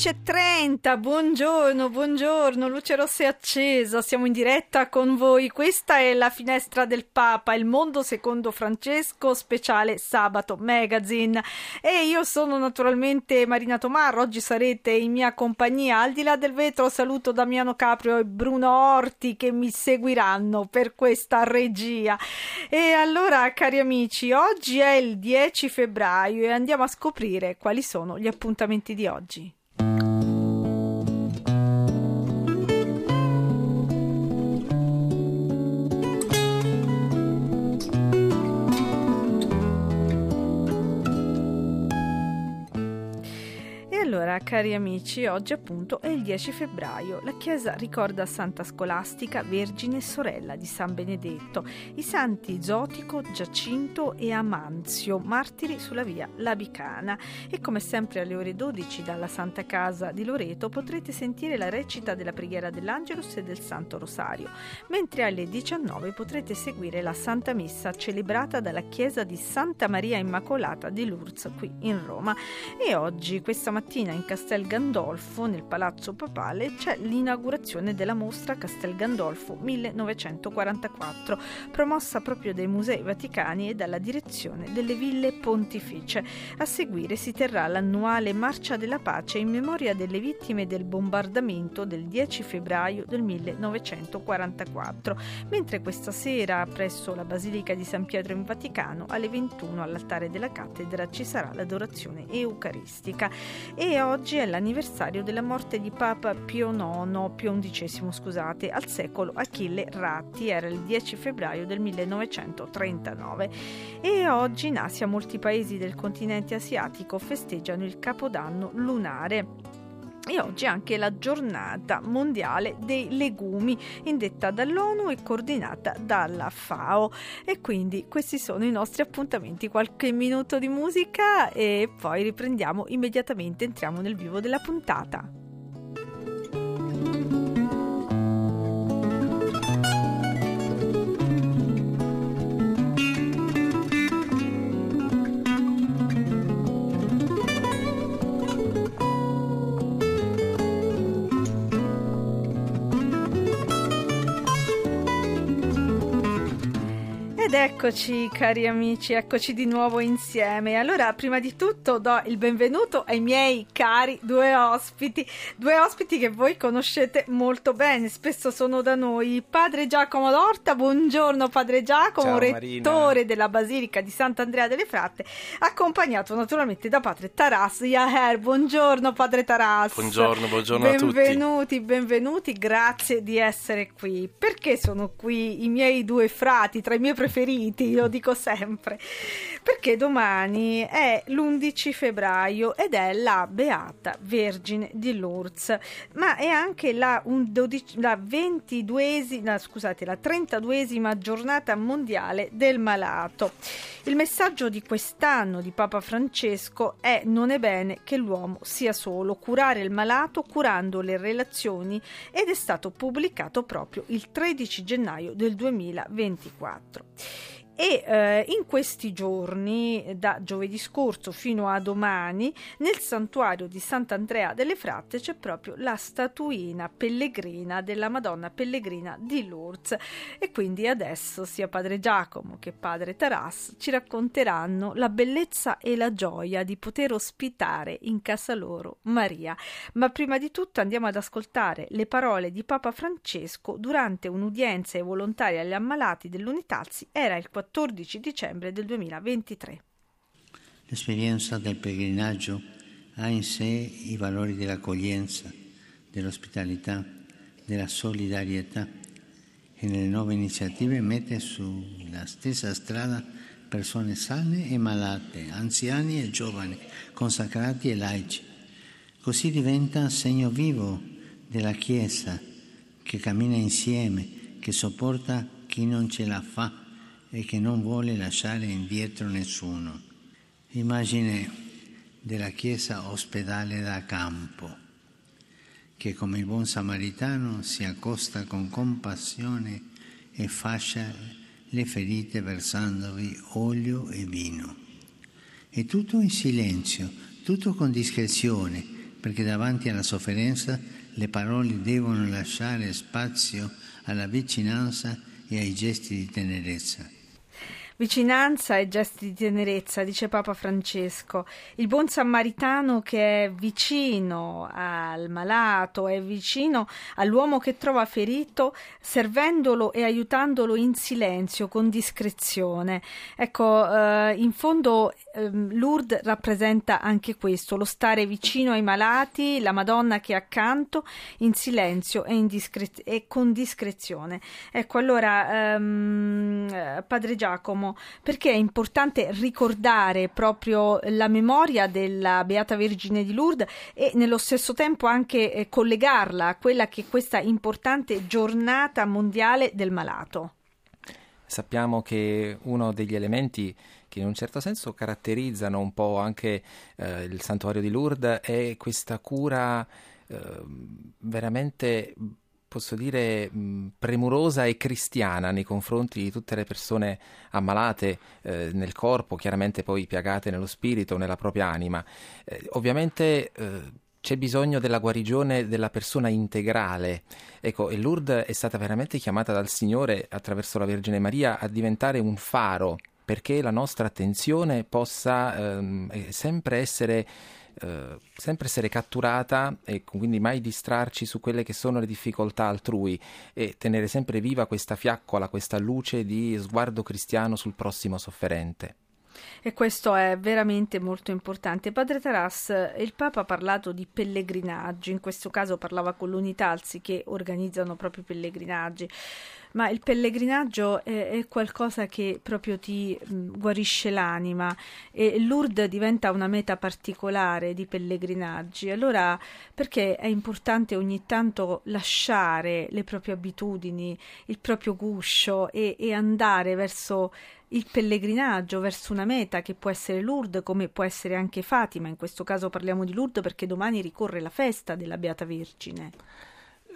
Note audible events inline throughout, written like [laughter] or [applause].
Trenta, buongiorno, buongiorno, luce rossa è accesa, siamo in diretta con voi, questa è la finestra del Papa, il mondo secondo Francesco, speciale sabato magazine. E io sono naturalmente Marina Tomarro, oggi sarete in mia compagnia, al di là del vetro saluto Damiano Caprio e Bruno Orti che mi seguiranno per questa regia. E allora cari amici, oggi è il 10 febbraio e andiamo a scoprire quali sono gli appuntamenti di oggi. Cari amici, oggi appunto è il 10 febbraio. La Chiesa ricorda Santa Scolastica, Vergine e sorella di San Benedetto, i santi Zotico, Giacinto e Amanzio, martiri sulla via Labicana. E come sempre alle ore 12 dalla Santa Casa di Loreto potrete sentire la recita della preghiera dell'Angelus e del Santo Rosario, mentre alle 19 potrete seguire la Santa Messa celebrata dalla Chiesa di Santa Maria Immacolata di Lourdes qui in Roma. E oggi, questa mattina, in Castel Gandolfo, nel Palazzo Papale, c'è l'inaugurazione della mostra Castel Gandolfo 1944, promossa proprio dai Musei Vaticani e dalla direzione delle Ville Pontificie. A seguire si terrà l'annuale Marcia della Pace in memoria delle vittime del bombardamento del 10 febbraio del 1944, mentre questa sera presso la Basilica di San Pietro in Vaticano alle 21 all'altare della cattedra ci sarà l'adorazione eucaristica e e oggi è l'anniversario della morte di Papa Pio IX, Pio XI, scusate, al secolo Achille Ratti, era il 10 febbraio del 1939 e oggi in Asia molti paesi del continente asiatico festeggiano il Capodanno lunare e oggi è anche la giornata mondiale dei legumi, indetta dall'ONU e coordinata dalla FAO. E quindi questi sono i nostri appuntamenti. Qualche minuto di musica e poi riprendiamo immediatamente, entriamo nel vivo della puntata. Eccoci cari amici, eccoci di nuovo insieme. Allora, prima di tutto do il benvenuto ai miei cari due ospiti, due ospiti che voi conoscete molto bene, spesso sono da noi. Padre Giacomo Lorta, buongiorno Padre Giacomo, Ciao, rettore Marina. della Basilica di Sant'Andrea delle Fratte, accompagnato naturalmente da Padre Taras Yaher. Buongiorno Padre Taras. Buongiorno, buongiorno a tutti. Benvenuti, benvenuti, grazie di essere qui. Perché sono qui i miei due frati, tra i miei preferiti? Io dico sempre. Perché domani è l'11 febbraio ed è la Beata Vergine di Lourdes, ma è anche la, dodici, la 22esima, scusate, la 32esima giornata mondiale del malato. Il messaggio di quest'anno di Papa Francesco è non è bene che l'uomo sia solo, curare il malato curando le relazioni ed è stato pubblicato proprio il 13 gennaio del 2024. E eh, in questi giorni, da giovedì scorso fino a domani, nel santuario di Sant'Andrea delle Fratte c'è proprio la statuina pellegrina della Madonna Pellegrina di Lourdes. E quindi adesso sia Padre Giacomo che Padre Taras ci racconteranno la bellezza e la gioia di poter ospitare in casa loro Maria. Ma prima di tutto andiamo ad ascoltare le parole di Papa Francesco durante un'udienza ai volontari agli ammalati dell'Unitazzi. Era il 14 14 dicembre del 2023. L'esperienza del pellegrinaggio ha in sé i valori dell'accoglienza, dell'ospitalità, della solidarietà e nelle nuove iniziative mette sulla stessa strada persone sane e malate, anziani e giovani, consacrati e laici. Così diventa segno vivo della Chiesa che cammina insieme, che sopporta chi non ce la fa e che non vuole lasciare indietro nessuno. Immagine della Chiesa ospedale da campo, che come il buon samaritano si accosta con compassione e fascia le ferite versandovi olio e vino. E tutto in silenzio, tutto con discrezione, perché davanti alla sofferenza le parole devono lasciare spazio alla vicinanza e ai gesti di tenerezza. Vicinanza e gesti di tenerezza, dice Papa Francesco. Il buon sammaritano che è vicino al malato, è vicino all'uomo che trova ferito, servendolo e aiutandolo in silenzio, con discrezione. Ecco, eh, in fondo eh, Lourdes rappresenta anche questo, lo stare vicino ai malati, la Madonna che è accanto, in silenzio e, in discre- e con discrezione. Ecco, allora, ehm, Padre Giacomo, perché è importante ricordare proprio la memoria della Beata Vergine di Lourdes e nello stesso tempo anche eh, collegarla a quella che è questa importante giornata mondiale del malato. Sappiamo che uno degli elementi che in un certo senso caratterizzano un po' anche eh, il santuario di Lourdes è questa cura eh, veramente posso dire, premurosa e cristiana nei confronti di tutte le persone ammalate eh, nel corpo, chiaramente poi piagate nello spirito, nella propria anima. Eh, ovviamente eh, c'è bisogno della guarigione della persona integrale. Ecco, e Lourdes è stata veramente chiamata dal Signore attraverso la Vergine Maria a diventare un faro perché la nostra attenzione possa ehm, sempre essere eh, sempre essere catturata e quindi mai distrarci su quelle che sono le difficoltà altrui e tenere sempre viva questa fiaccola, questa luce di sguardo cristiano sul prossimo sofferente. E questo è veramente molto importante. Padre Taras, il Papa ha parlato di pellegrinaggi, in questo caso parlava con l'Unitalsi che organizzano proprio pellegrinaggi ma il pellegrinaggio è, è qualcosa che proprio ti mh, guarisce l'anima e Lourdes diventa una meta particolare di pellegrinaggi. Allora, perché è importante ogni tanto lasciare le proprie abitudini, il proprio guscio e, e andare verso il pellegrinaggio verso una meta che può essere Lourdes come può essere anche Fatima, in questo caso parliamo di Lourdes perché domani ricorre la festa della Beata Vergine.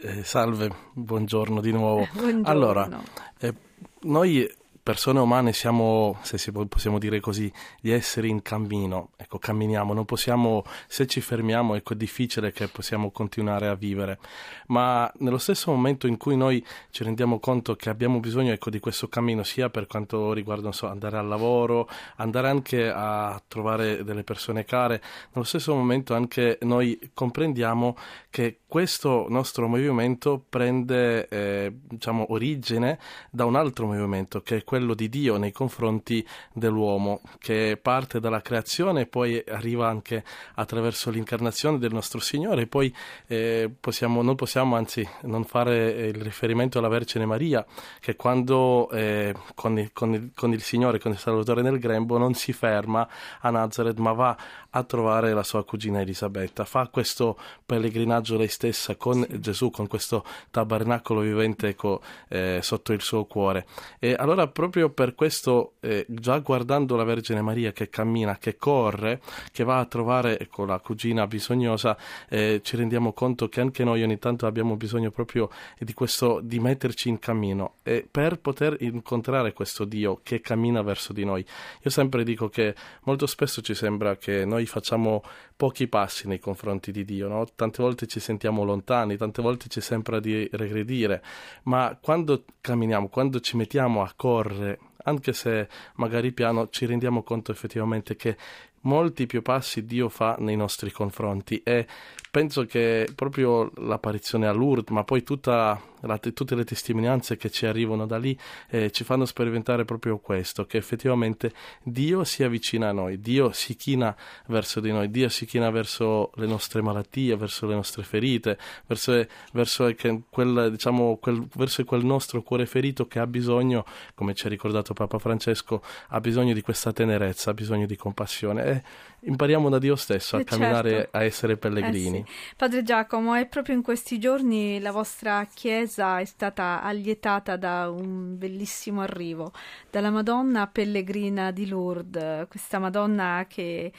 Eh, salve, buongiorno di nuovo. Eh, [laughs] buongiorno. Allora, eh, noi persone umane siamo, se possiamo dire così, di esseri in cammino, ecco, camminiamo, non possiamo, se ci fermiamo, ecco, è difficile che possiamo continuare a vivere, ma nello stesso momento in cui noi ci rendiamo conto che abbiamo bisogno, ecco, di questo cammino, sia per quanto riguarda, so, andare al lavoro, andare anche a trovare delle persone care, nello stesso momento anche noi comprendiamo che questo nostro movimento prende, eh, diciamo, origine da un altro movimento, che è quello di Dio nei confronti dell'uomo, che parte dalla creazione e poi arriva anche attraverso l'incarnazione del nostro Signore. E poi eh, possiamo, non possiamo anzi non fare il riferimento alla Vergine Maria, che quando eh, con, il, con, il, con, il, Signore, con il Salvatore nel grembo, non si ferma a Nazareth, ma va a trovare la sua cugina Elisabetta. Fa questo pellegrinaggio lei stessa con sì. Gesù, con questo tabernacolo vivente co, eh, sotto il suo cuore. E allora proprio per questo, eh, già guardando la Vergine Maria che cammina, che corre, che va a trovare ecco, la cugina bisognosa, eh, ci rendiamo conto che anche noi ogni tanto abbiamo bisogno proprio di questo, di metterci in cammino e per poter incontrare questo Dio che cammina verso di noi. Io sempre dico che molto spesso ci sembra che noi facciamo pochi passi nei confronti di Dio, no? tante volte ci sentiamo lontani, tante volte ci sembra di regredire, ma quando camminiamo, quando ci mettiamo a correre, anche se magari piano, ci rendiamo conto effettivamente che molti più passi Dio fa nei nostri confronti e penso che proprio l'apparizione a Lourdes, ma poi tutta la, tutte le testimonianze che ci arrivano da lì eh, ci fanno sperimentare proprio questo, che effettivamente Dio si avvicina a noi, Dio si china verso di noi, Dio si china verso le nostre malattie, verso le nostre ferite, verso, verso, quel, diciamo, quel, verso quel nostro cuore ferito che ha bisogno, come ci ha ricordato Papa Francesco, ha bisogno di questa tenerezza, ha bisogno di compassione. E impariamo da Dio stesso a Eh, camminare, certo. a essere pellegrini. Eh sì. Padre Giacomo, è proprio in questi giorni la vostra chiesa è stata allietata da un bellissimo arrivo, dalla Madonna pellegrina di Lourdes, questa Madonna che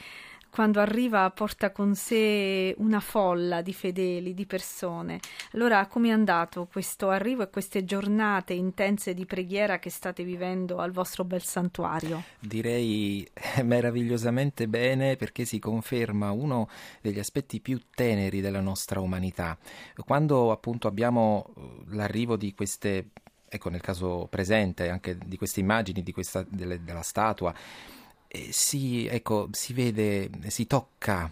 quando arriva porta con sé una folla di fedeli, di persone. Allora, come è andato questo arrivo e queste giornate intense di preghiera che state vivendo al vostro bel santuario? Direi eh, meravigliosamente bene perché si conferma uno degli aspetti più teneri della nostra umanità. Quando appunto abbiamo eh, l'arrivo di queste, ecco nel caso presente anche di queste immagini di questa, delle- della statua, eh, si, ecco, si vede, si tocca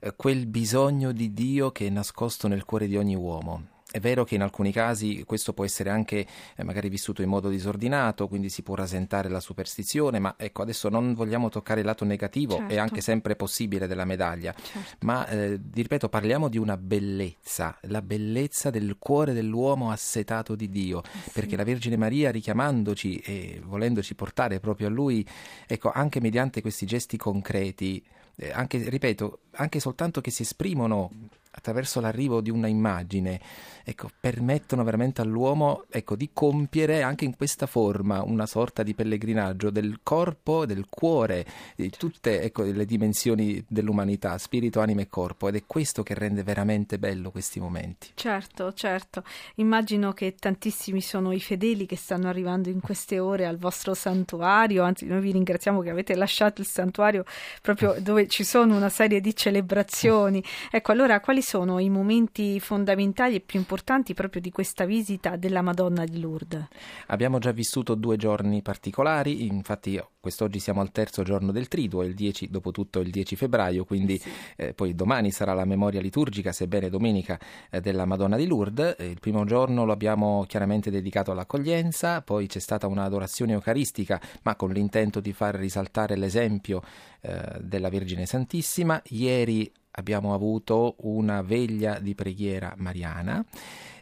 eh, quel bisogno di Dio che è nascosto nel cuore di ogni uomo. È vero che in alcuni casi questo può essere anche eh, magari vissuto in modo disordinato, quindi si può rasentare la superstizione, ma ecco adesso non vogliamo toccare il lato negativo, Certo. è anche sempre possibile della medaglia, Certo. ma eh, ripeto, parliamo di una bellezza, la bellezza del cuore dell'uomo assetato di Dio, perché la Vergine Maria richiamandoci e volendoci portare proprio a Lui, ecco, anche mediante questi gesti concreti, eh, anche, ripeto, anche soltanto che si esprimono attraverso l'arrivo di una immagine, ecco, permettono veramente all'uomo ecco, di compiere anche in questa forma una sorta di pellegrinaggio del corpo, del cuore, di tutte ecco, le dimensioni dell'umanità, spirito, anima e corpo, ed è questo che rende veramente bello questi momenti. Certo, certo. Immagino che tantissimi sono i fedeli che stanno arrivando in queste ore al vostro santuario, anzi noi vi ringraziamo che avete lasciato il santuario proprio dove ci sono una serie di celebrazioni. Ecco, allora quali sono i momenti fondamentali e più importanti proprio di questa visita della Madonna di Lourdes? Abbiamo già vissuto due giorni particolari, infatti quest'oggi siamo al terzo giorno del triduo, il 10, dopo tutto il 10 febbraio, quindi eh, poi domani sarà la memoria liturgica, sebbene domenica, eh, della Madonna di Lourdes. Eh, il primo giorno lo abbiamo chiaramente dedicato all'accoglienza, poi c'è stata un'adorazione eucaristica, ma con l'intento di far risaltare l'esempio eh, della Vergine Santissima. Ieri abbiamo avuto una veglia di preghiera mariana.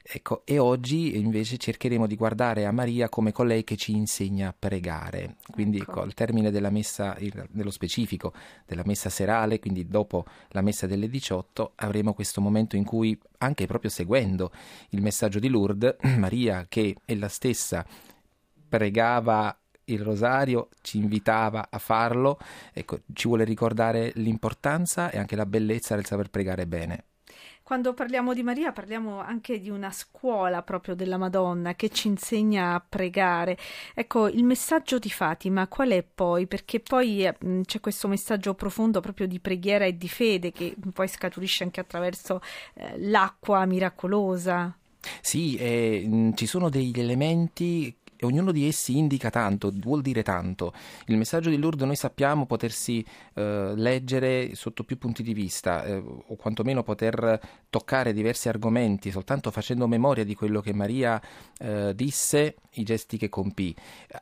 Ecco, e oggi invece cercheremo di guardare a Maria come colei che ci insegna a pregare. Quindi Ecco. ecco, al termine della messa, nello specifico della messa serale, quindi dopo la messa delle 18, avremo questo momento in cui, anche proprio seguendo il messaggio di Lourdes, [clears throat] Maria, che ella stessa pregava il rosario, ci invitava a farlo, ecco, ci vuole ricordare l'importanza e anche la bellezza del saper pregare bene. Quando parliamo di Maria parliamo anche di una scuola proprio della Madonna che ci insegna a pregare. Ecco, il messaggio di Fatima qual è poi? Perché poi mh, c'è questo messaggio profondo proprio di preghiera e di fede che poi scaturisce anche attraverso eh, l'acqua miracolosa. Sì, eh, mh, ci sono degli elementi e ognuno di essi indica tanto, vuol dire tanto. Il messaggio di Lourdes noi sappiamo potersi eh, leggere sotto più punti di vista eh, o quantomeno poter toccare diversi argomenti soltanto facendo memoria di quello che Maria eh, disse, i gesti che compì.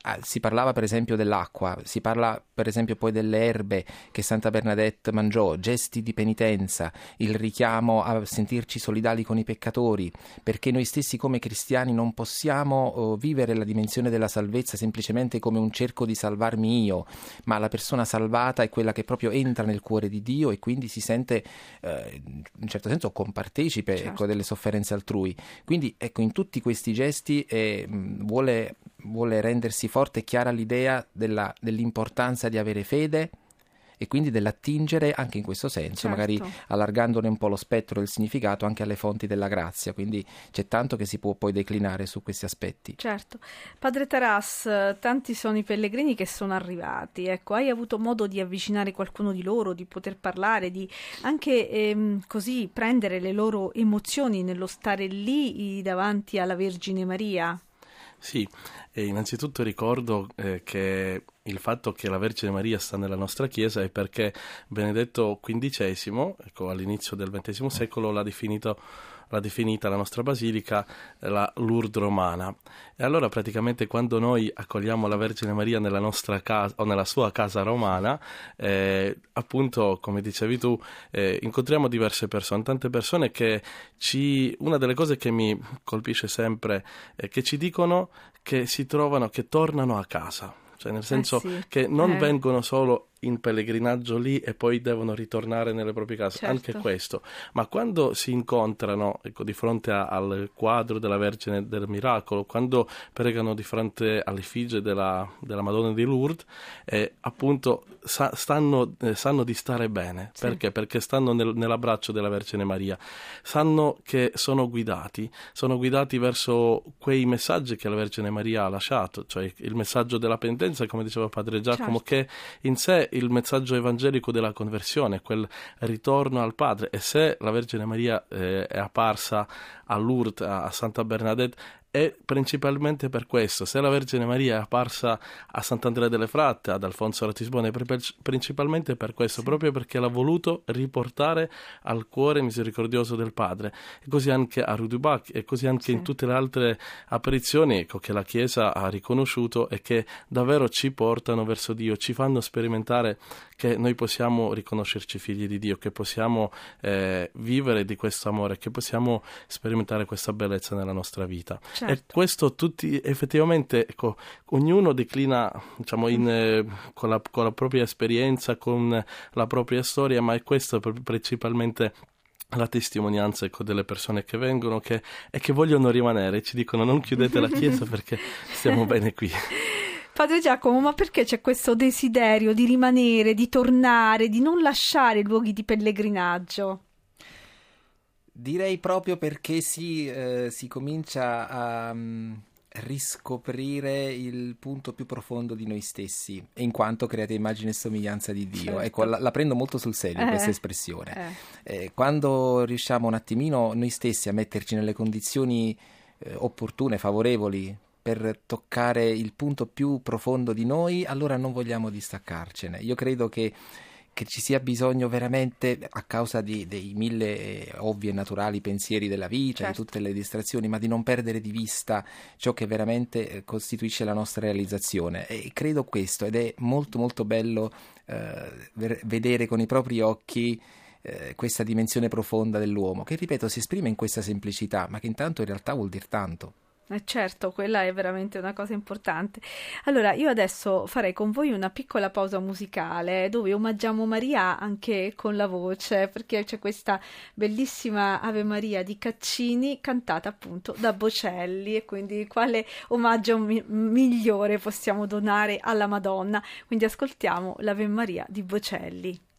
Ah, si parlava per esempio dell'acqua, si parla per esempio poi delle erbe che Santa Bernadette mangiò, gesti di penitenza, il richiamo a sentirci solidali con i peccatori, perché noi stessi come cristiani non possiamo oh, vivere la dimensione della salvezza semplicemente come un cerco di salvarmi io, ma la persona salvata è quella che proprio entra nel cuore di Dio e quindi si sente eh, in un certo senso compartecipe Certo. ecco, delle sofferenze altrui. Quindi ecco, in tutti questi gesti eh, mh, vuole, vuole rendersi forte e chiara l'idea della- dell'importanza di avere fede e quindi dell'attingere anche in questo senso, Certo. magari allargandone un po' lo spettro del significato anche alle fonti della grazia, quindi c'è tanto che si può poi declinare su questi aspetti. Certo. Padre Taras, tanti sono i pellegrini che sono arrivati. Ecco, hai avuto modo di avvicinare qualcuno di loro, di poter parlare, di anche ehm, così prendere le loro emozioni nello stare lì davanti alla Vergine Maria? Sì, e innanzitutto ricordo eh, che il fatto che la Vergine Maria sta nella nostra Chiesa è perché Benedetto XV, ecco, all'inizio del XX secolo, l'ha definito l'ha definita la nostra basilica eh, la Lourdes romana. E allora praticamente quando noi accogliamo la Vergine Maria nella nostra casa o nella sua casa romana, eh, appunto, come dicevi tu, eh, incontriamo diverse persone, tante persone che ci una delle cose che mi colpisce sempre è che ci dicono che si trovano, che tornano a casa. Cioè nel senso eh sì. che non eh. vengono solo in pellegrinaggio lì e poi devono ritornare nelle proprie case, Certo. anche questo. Ma quando si incontrano ecco, di fronte a- al quadro della Vergine del Miracolo, quando pregano di fronte all'effigie della, della Madonna di Lourdes, eh, appunto sa- stanno, eh, sanno di stare bene. Sì. Perché? Perché stanno nel- nell'abbraccio della Vergine Maria. Sanno che sono guidati, sono guidati verso quei messaggi che la Vergine Maria ha lasciato, cioè il messaggio della penitenza, come diceva Padre Giacomo, Certo. che in sé il messaggio evangelico della conversione, quel ritorno al Padre. E se la Vergine Maria eh, è apparsa a Lourdes, a, Santa Bernadette, è principalmente per questo. Se la Vergine Maria è apparsa a Sant'Andrea delle Fratte, ad Alfonso Ratisbona, principalmente per questo, proprio perché l'ha voluto riportare al cuore misericordioso del Padre. E così anche a Rudubac e così anche Sì. in tutte le altre apparizioni ecco, che la Chiesa ha riconosciuto e che davvero ci portano verso Dio, ci fanno sperimentare che noi possiamo riconoscerci figli di Dio, che possiamo eh, vivere di questo amore, che possiamo sperimentare questa bellezza nella nostra vita. Certo. E questo tutti effettivamente, ecco, ognuno declina diciamo, in, eh, con, la, con la propria esperienza, con la propria storia, ma è questo pr- principalmente la testimonianza ecco, delle persone che vengono che, e che vogliono rimanere, ci dicono non chiudete la chiesa perché stiamo [laughs] bene qui. Padre Giacomo, ma perché c'è questo desiderio di rimanere, di tornare, di non lasciare i luoghi di pellegrinaggio? Direi proprio perché si, eh, si comincia a mm, riscoprire il punto più profondo di noi stessi, in quanto create immagine e somiglianza di Dio. Certo. Ecco, la, la prendo molto sul serio Eh. questa espressione. Eh, Eh, quando riusciamo un attimino noi stessi a metterci nelle condizioni eh, opportune, favorevoli per toccare il punto più profondo di noi, allora non vogliamo distaccarcene. Io credo che, che ci sia bisogno veramente, a causa di- dei mille eh, ovvi e naturali pensieri della vita, Certo. di tutte le distrazioni, ma di non perdere di vista ciò che veramente eh, costituisce la nostra realizzazione. E credo questo, ed è molto molto bello eh, vedere con i propri occhi eh, questa dimensione profonda dell'uomo, che ripeto si esprime in questa semplicità, ma che intanto in realtà vuol dire tanto. Eh, certo, quella è veramente una cosa importante. Allora, io adesso farei con voi una piccola pausa musicale dove omaggiamo Maria anche con la voce, perché c'è questa bellissima Ave Maria di Caccini cantata appunto da Bocelli e quindi quale omaggio mi- migliore possiamo donare alla Madonna? Quindi ascoltiamo l'Ave Maria di Bocelli.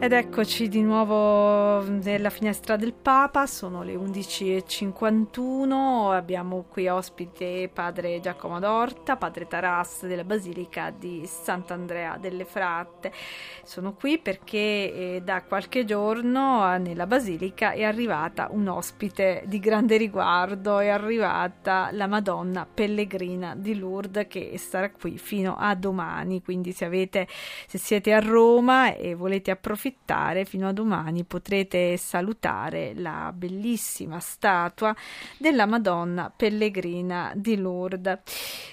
Ed eccoci di nuovo nella finestra del Papa, sono le 11.51, abbiamo qui ospite padre Giacomo d'Orta, padre Taras della Basilica di Sant'Andrea delle Fratte. Sono qui perché eh, da qualche giorno eh, nella Basilica è arrivata un ospite di grande riguardo, è arrivata la Madonna Pellegrina di Lourdes che starà qui fino a domani, quindi se, avete, se siete a Roma e volete approfittare approfittare fino a domani potrete salutare la bellissima statua della Madonna Pellegrina di Lourdes.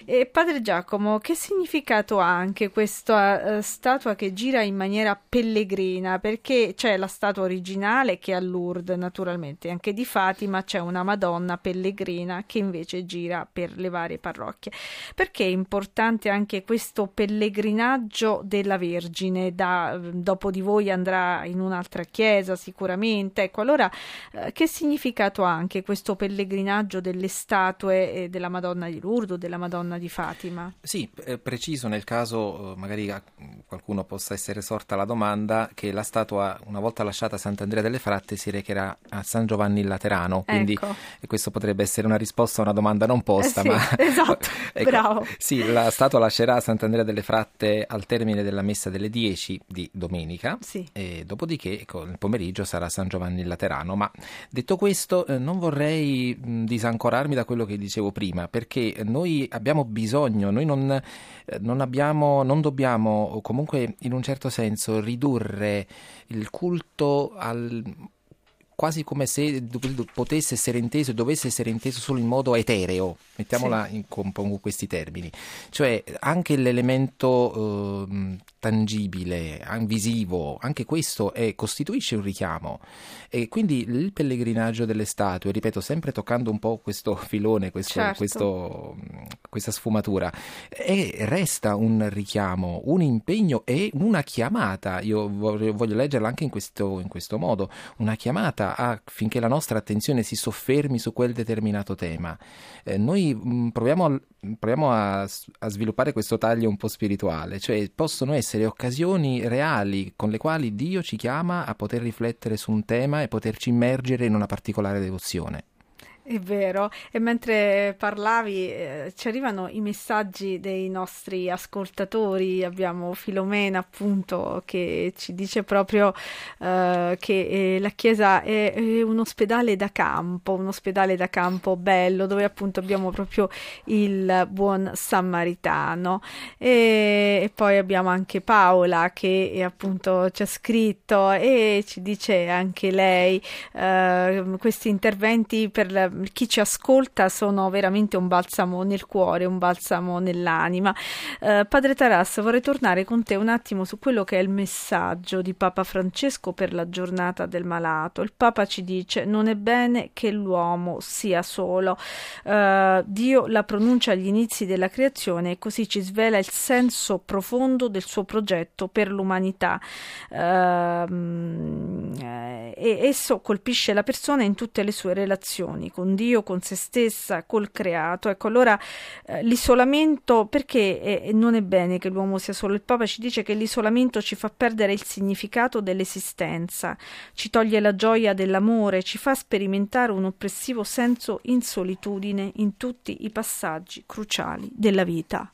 E padre Giacomo, che significato ha anche questa uh, statua che gira in maniera pellegrina? Perché c'è la statua originale che è a Lourdes, naturalmente, anche di Fatima c'è una Madonna pellegrina che invece gira per le varie parrocchie. Perché è importante anche questo pellegrinaggio della Vergine? Da, dopo di voi andrà andrà in un'altra chiesa sicuramente. Ecco, allora eh, che significato ha anche questo pellegrinaggio delle statue eh, della Madonna di Lourdes, della Madonna di Fatima? Sì, è preciso nel caso eh, magari a qualcuno possa essere sorta la domanda che la statua una volta lasciata Sant'Andrea delle Fratte si recherà a San Giovanni il Laterano, quindi ecco. questo potrebbe essere una risposta a una domanda non posta, eh sì, ma [laughs] [laughs] esatto, ecco, bravo. Sì, la statua lascerà Sant'Andrea delle Fratte al termine della messa delle 10 di domenica. Sì e dopodiché ecco, il pomeriggio sarà San Giovanni il Laterano. Ma detto questo, eh, non vorrei mh, disancorarmi da quello che dicevo prima, perché noi abbiamo bisogno, noi non, eh, non, abbiamo, non dobbiamo comunque in un certo senso ridurre il culto al quasi come se potesse essere inteso, dovesse essere inteso solo in modo etereo, mettiamola sì. in, con, questi termini, cioè anche l'elemento eh, tangibile, visivo, anche questo è, costituisce un richiamo. E quindi il pellegrinaggio delle statue, ripeto, sempre toccando un po' questo filone, questo, certo. questo, questa sfumatura, è, resta un richiamo, un impegno e una chiamata. Io voglio, voglio leggerla anche in questo, in questo modo, una chiamata affinché la nostra attenzione si soffermi su quel determinato tema. Eh, noi mh, proviamo, a, proviamo a, a sviluppare questo taglio un po' spirituale, cioè possono essere essere occasioni reali con le quali Dio ci chiama a poter riflettere su un tema e poterci immergere in una particolare devozione. È vero, e mentre parlavi eh, ci arrivano i messaggi dei nostri ascoltatori, abbiamo Filomena appunto che ci dice proprio eh, che eh, la chiesa è, è, un ospedale da campo, un ospedale da campo bello dove appunto abbiamo proprio il buon samaritano. E, e poi abbiamo anche Paola che appunto ci ha scritto e ci dice anche lei eh, questi interventi per chi ci ascolta sono veramente un balsamo nel cuore, un balsamo nell'anima. Eh, padre Taras, vorrei tornare con te un attimo su quello che è il messaggio di Papa Francesco per la giornata del malato. Il Papa ci dice non è bene che l'uomo sia solo. Eh, Dio la pronuncia agli inizi della creazione e così ci svela il senso profondo del suo progetto per l'umanità. Ehm, eh, esso colpisce la persona in tutte le sue relazioni con Dio, con se stessa, col creato. Ecco, allora eh, l'isolamento, perché è, non è bene che l'uomo sia solo? Il Papa ci dice che l'isolamento ci fa perdere il significato dell'esistenza, ci toglie la gioia dell'amore, ci fa sperimentare un oppressivo senso in solitudine in tutti i passaggi cruciali della vita.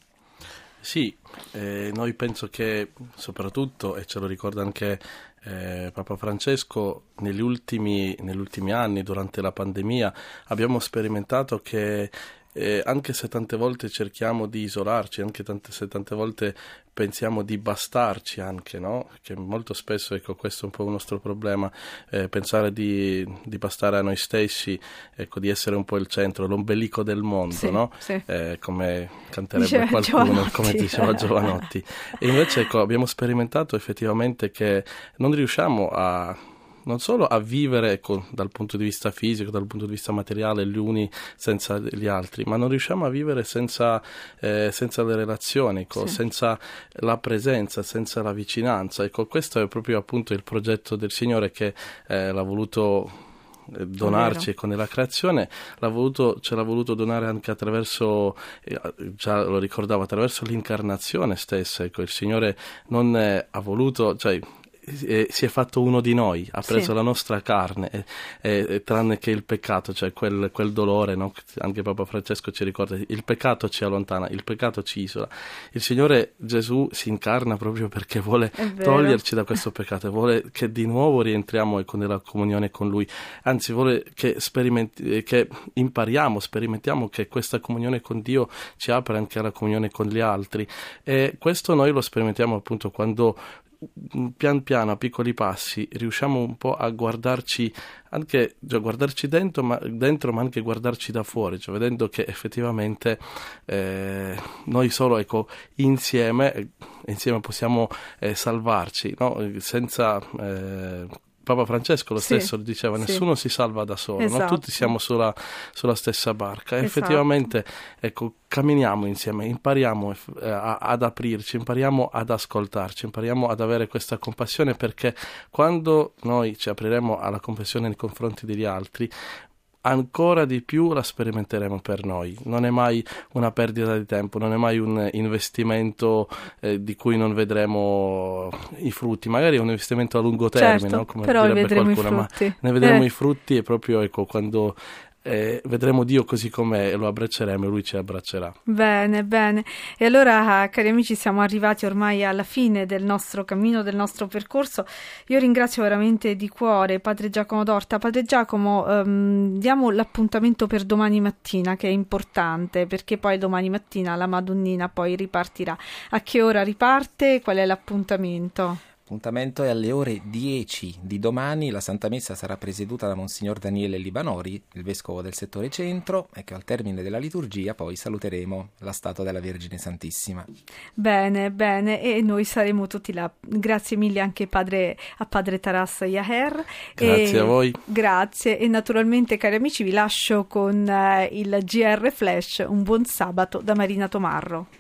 Sì, eh, noi penso che soprattutto, e ce lo ricorda anche eh, Papa Francesco, negli ultimi, negli ultimi anni, durante la pandemia, abbiamo sperimentato che eh, anche se tante volte cerchiamo di isolarci, anche tante, se tante volte pensiamo di bastarci anche, no? Che molto spesso, ecco, questo è un po' il nostro problema, eh, pensare di, di, bastare a noi stessi, ecco, di essere un po' il centro, l'ombelico del mondo, sì, no? Sì. Eh, come canterebbe Diceva qualcuno, Giovanotti. come [laughs] diceva Giovanotti. E invece, ecco, abbiamo sperimentato effettivamente che non riusciamo a non solo a vivere ecco, dal punto di vista fisico, dal punto di vista materiale, gli uni senza gli altri, ma non riusciamo a vivere senza, eh, senza le relazioni, ecco, Sì. senza la presenza, senza la vicinanza. Ecco, questo è proprio appunto il progetto del Signore che eh, l'ha voluto eh, donarci ecco, nella creazione, l'ha voluto, ce l'ha voluto donare anche attraverso, eh, già lo ricordavo, attraverso l'incarnazione stessa. Ecco, il Signore non ha voluto, cioè, eh, si è fatto uno di noi, ha preso Sì. la nostra carne, e- e- e tranne che il peccato, cioè quel, quel dolore, no? anche Papa Francesco ci ricorda, il peccato ci allontana, il peccato ci isola. Il Signore Gesù si incarna proprio perché vuole toglierci da questo peccato, vuole che di nuovo rientriamo nella comunione con Lui, anzi vuole che, sperimenti- eh, che impariamo, sperimentiamo che questa comunione con Dio ci apre anche alla comunione con gli altri e questo noi lo sperimentiamo appunto quando pian piano a piccoli passi riusciamo un po' a guardarci anche cioè, guardarci dentro ma, dentro ma anche guardarci da fuori cioè vedendo che effettivamente eh, noi solo ecco insieme eh, insieme possiamo eh, salvarci no? senza eh, Papa Francesco lo Sì, stesso diceva sì. nessuno si salva da solo no? Esatto. tutti siamo sulla, sulla stessa barca e Esatto. effettivamente ecco camminiamo insieme impariamo eh, a- ad aprirci impariamo ad ascoltarci impariamo ad avere questa compassione perché quando noi ci apriremo alla compassione nei confronti degli altri ancora di più la sperimenteremo per noi. Non è mai una perdita di tempo, non è mai un investimento eh, di cui non vedremo i frutti. Magari è un investimento a lungo termine, certo, no? come però direbbe qualcuno, ma ne vedremo Eh. i frutti e proprio ecco quando eh, vedremo Dio così com'è e lo abbracceremo e Lui ci abbraccerà. Bene, bene. E allora, cari amici, siamo arrivati ormai alla fine del nostro cammino, del nostro percorso. Io ringrazio veramente di cuore Padre Giacomo Dorta. Padre Giacomo, ehm, diamo l'appuntamento per domani mattina, che è importante, perché poi domani mattina la Madonnina poi ripartirà. A che ora riparte? Qual è l'appuntamento? L'appuntamento è alle ore 10 di domani. La Santa Messa sarà presieduta da Monsignor Daniele Libanori, il vescovo del settore centro, e che al termine della liturgia poi saluteremo la statua della Vergine Santissima. Bene, bene, e noi saremo tutti là. Grazie mille anche padre, a padre Taras Yaher. Grazie E- a voi. Grazie e naturalmente cari amici vi lascio con eh, il GR Flash. Un buon sabato da Marina Tomarro.